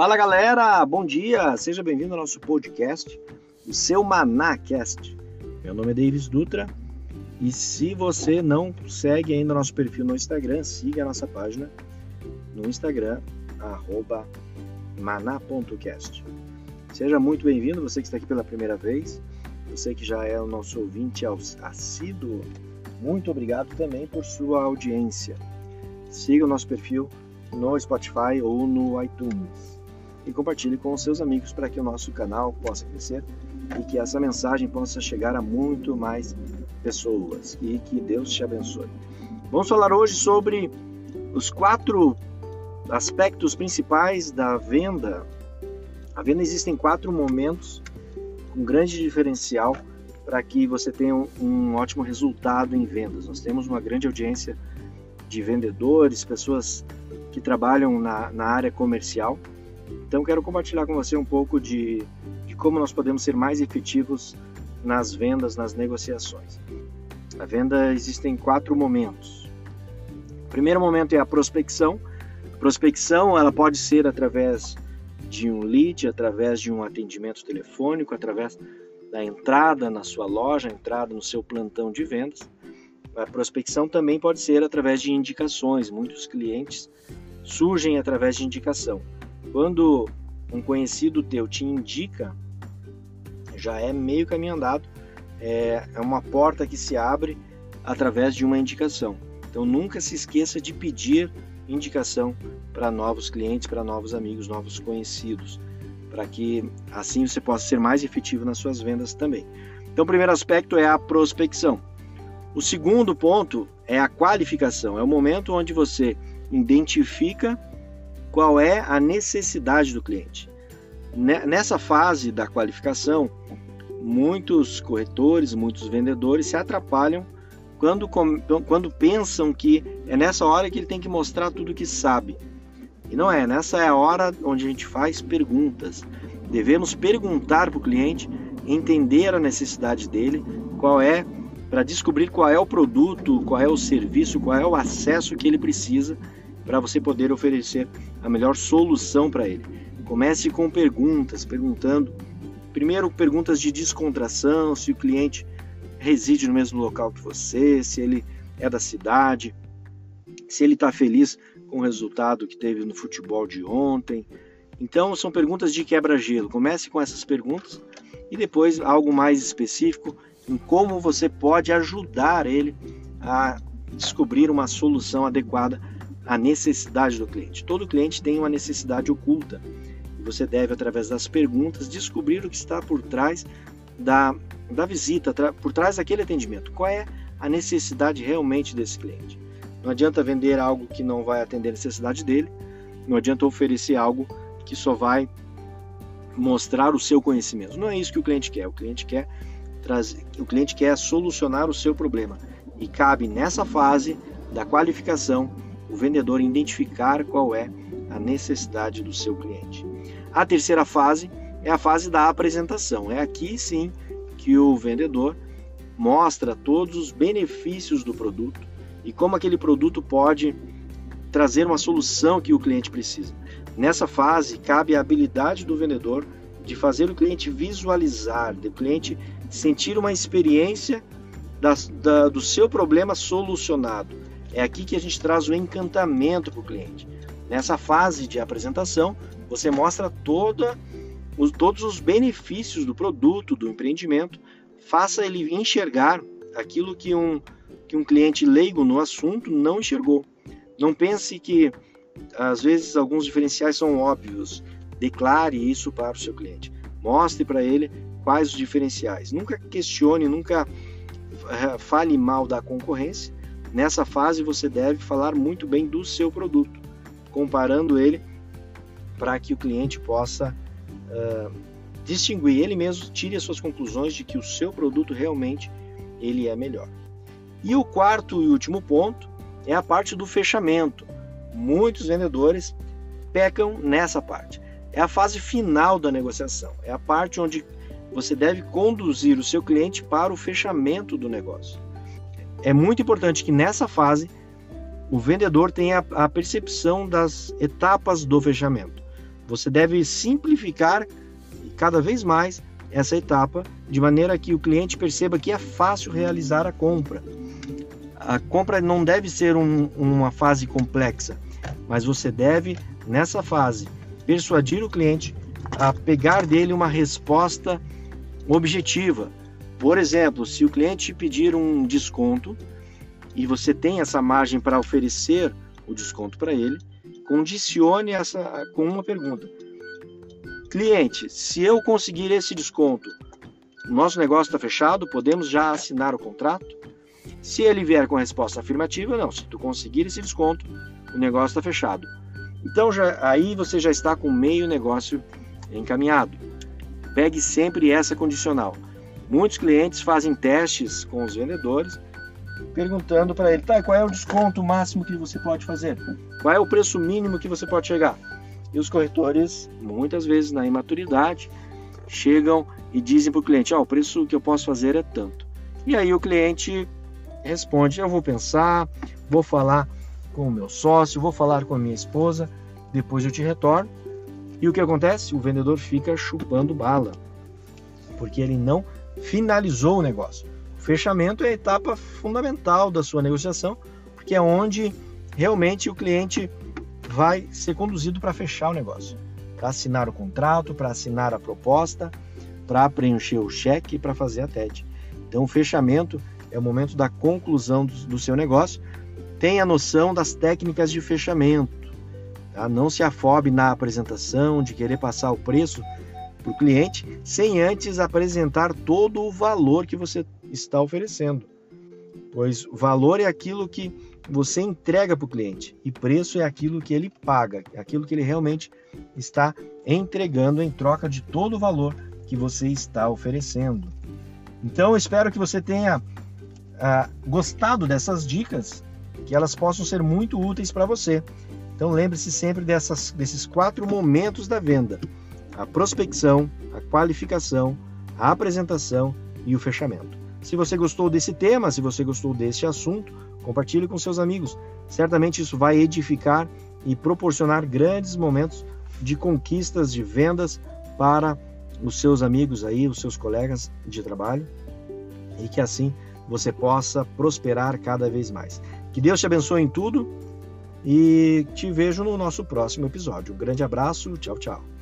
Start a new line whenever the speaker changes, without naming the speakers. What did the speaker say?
Fala galera, bom dia, seja bem-vindo ao nosso podcast, o seu Manacast. Meu nome é Davis Dutra e se você não segue ainda nosso perfil no Instagram, siga a nossa página no Instagram, maná.cast. Seja muito bem-vindo, você que está aqui pela primeira vez, você que já é o nosso ouvinte assíduo, muito obrigado também por sua audiência. Siga o nosso perfil no Spotify ou no iTunes e compartilhe com os seus amigos para que o nosso canal possa crescer e que essa mensagem possa chegar a muito mais pessoas e que Deus te abençoe. Vamos falar hoje sobre os quatro aspectos principais da venda. A venda existem quatro momentos com grande diferencial para que você tenha um, um ótimo resultado em vendas. Nós temos uma grande audiência de vendedores, pessoas que trabalham na, na área comercial então, quero compartilhar com você um pouco de, de como nós podemos ser mais efetivos nas vendas, nas negociações. A venda existem quatro momentos. O primeiro momento é a prospecção. A prospecção ela pode ser através de um lead, através de um atendimento telefônico, através da entrada na sua loja, entrada no seu plantão de vendas. A prospecção também pode ser através de indicações. Muitos clientes surgem através de indicação. Quando um conhecido teu te indica, já é meio caminho andado, é, é uma porta que se abre através de uma indicação. Então nunca se esqueça de pedir indicação para novos clientes, para novos amigos, novos conhecidos, para que assim você possa ser mais efetivo nas suas vendas também. Então o primeiro aspecto é a prospecção. O segundo ponto é a qualificação, é o momento onde você identifica qual é a necessidade do cliente. Nessa fase da qualificação, muitos corretores, muitos vendedores se atrapalham quando, quando pensam que é nessa hora que ele tem que mostrar tudo que sabe. E não é, nessa é a hora onde a gente faz perguntas. Devemos perguntar para o cliente, entender a necessidade dele, qual é, para descobrir qual é o produto, qual é o serviço, qual é o acesso que ele precisa para você poder oferecer a melhor solução para ele. Comece com perguntas, perguntando. Primeiro, perguntas de descontração, se o cliente reside no mesmo local que você, se ele é da cidade, se ele está feliz com o resultado que teve no futebol de ontem. Então, são perguntas de quebra-gelo. Comece com essas perguntas e depois algo mais específico em como você pode ajudar ele a descobrir uma solução adequada a necessidade do cliente. Todo cliente tem uma necessidade oculta e você deve, através das perguntas, descobrir o que está por trás da, da visita, por trás daquele atendimento. Qual é a necessidade realmente desse cliente? Não adianta vender algo que não vai atender a necessidade dele, não adianta oferecer algo que só vai mostrar o seu conhecimento. Não é isso que o cliente quer. O cliente quer trazer, o cliente quer solucionar o seu problema e cabe nessa fase da qualificação o vendedor identificar qual é a necessidade do seu cliente. A terceira fase é a fase da apresentação. É aqui sim que o vendedor mostra todos os benefícios do produto e como aquele produto pode trazer uma solução que o cliente precisa. Nessa fase, cabe a habilidade do vendedor de fazer o cliente visualizar, do cliente sentir uma experiência da, da, do seu problema solucionado é aqui que a gente traz o encantamento para o cliente. Nessa fase de apresentação, você mostra toda, os, todos os benefícios do produto, do empreendimento, faça ele enxergar aquilo que um, que um cliente leigo no assunto não enxergou. Não pense que, às vezes, alguns diferenciais são óbvios. Declare isso para o seu cliente. Mostre para ele quais os diferenciais. Nunca questione, nunca eh, fale mal da concorrência, Nessa fase você deve falar muito bem do seu produto, comparando ele para que o cliente possa uh, distinguir ele mesmo, tire as suas conclusões de que o seu produto realmente ele é melhor. E o quarto e último ponto é a parte do fechamento. Muitos vendedores pecam nessa parte. É a fase final da negociação, é a parte onde você deve conduzir o seu cliente para o fechamento do negócio é muito importante que nessa fase o vendedor tenha a percepção das etapas do fechamento, Você deve simplificar cada vez mais essa etapa, de maneira que o cliente perceba que é fácil realizar a compra. A compra não deve ser um, uma fase complexa, mas você deve, nessa fase, persuadir o cliente a pegar dele uma resposta objetiva. Por exemplo, se o cliente pedir um desconto e você tem essa margem para oferecer o desconto para ele, condicione essa com uma pergunta: Cliente, se eu conseguir esse desconto, nosso negócio está fechado, podemos já assinar o contrato? Se ele vier com a resposta afirmativa, não. Se tu conseguir esse desconto, o negócio está fechado. Então já, aí você já está com meio negócio encaminhado. Pegue sempre essa condicional. Muitos clientes fazem testes com os vendedores, perguntando para ele, tá, qual é o desconto máximo que você pode fazer? Qual é o preço mínimo que você pode chegar? E os corretores, muitas vezes na imaturidade, chegam e dizem para o cliente: oh, o preço que eu posso fazer é tanto. E aí o cliente responde: eu vou pensar, vou falar com o meu sócio, vou falar com a minha esposa, depois eu te retorno. E o que acontece? O vendedor fica chupando bala, porque ele não finalizou o negócio. O fechamento é a etapa fundamental da sua negociação, porque é onde realmente o cliente vai ser conduzido para fechar o negócio, para assinar o contrato, para assinar a proposta, para preencher o cheque e para fazer a TED. Então, o fechamento é o momento da conclusão do, do seu negócio. Tenha noção das técnicas de fechamento. Tá? Não se afobe na apresentação de querer passar o preço para o cliente sem antes apresentar todo o valor que você está oferecendo. Pois valor é aquilo que você entrega para o cliente e preço é aquilo que ele paga, é aquilo que ele realmente está entregando em troca de todo o valor que você está oferecendo. Então, espero que você tenha ah, gostado dessas dicas, que elas possam ser muito úteis para você. Então, lembre-se sempre dessas, desses quatro momentos da venda: a prospecção, a qualificação, a apresentação e o fechamento. Se você gostou desse tema, se você gostou desse assunto, Compartilhe com seus amigos. Certamente isso vai edificar e proporcionar grandes momentos de conquistas de vendas para os seus amigos aí, os seus colegas de trabalho e que assim você possa prosperar cada vez mais. Que Deus te abençoe em tudo e te vejo no nosso próximo episódio. Um grande abraço, tchau, tchau.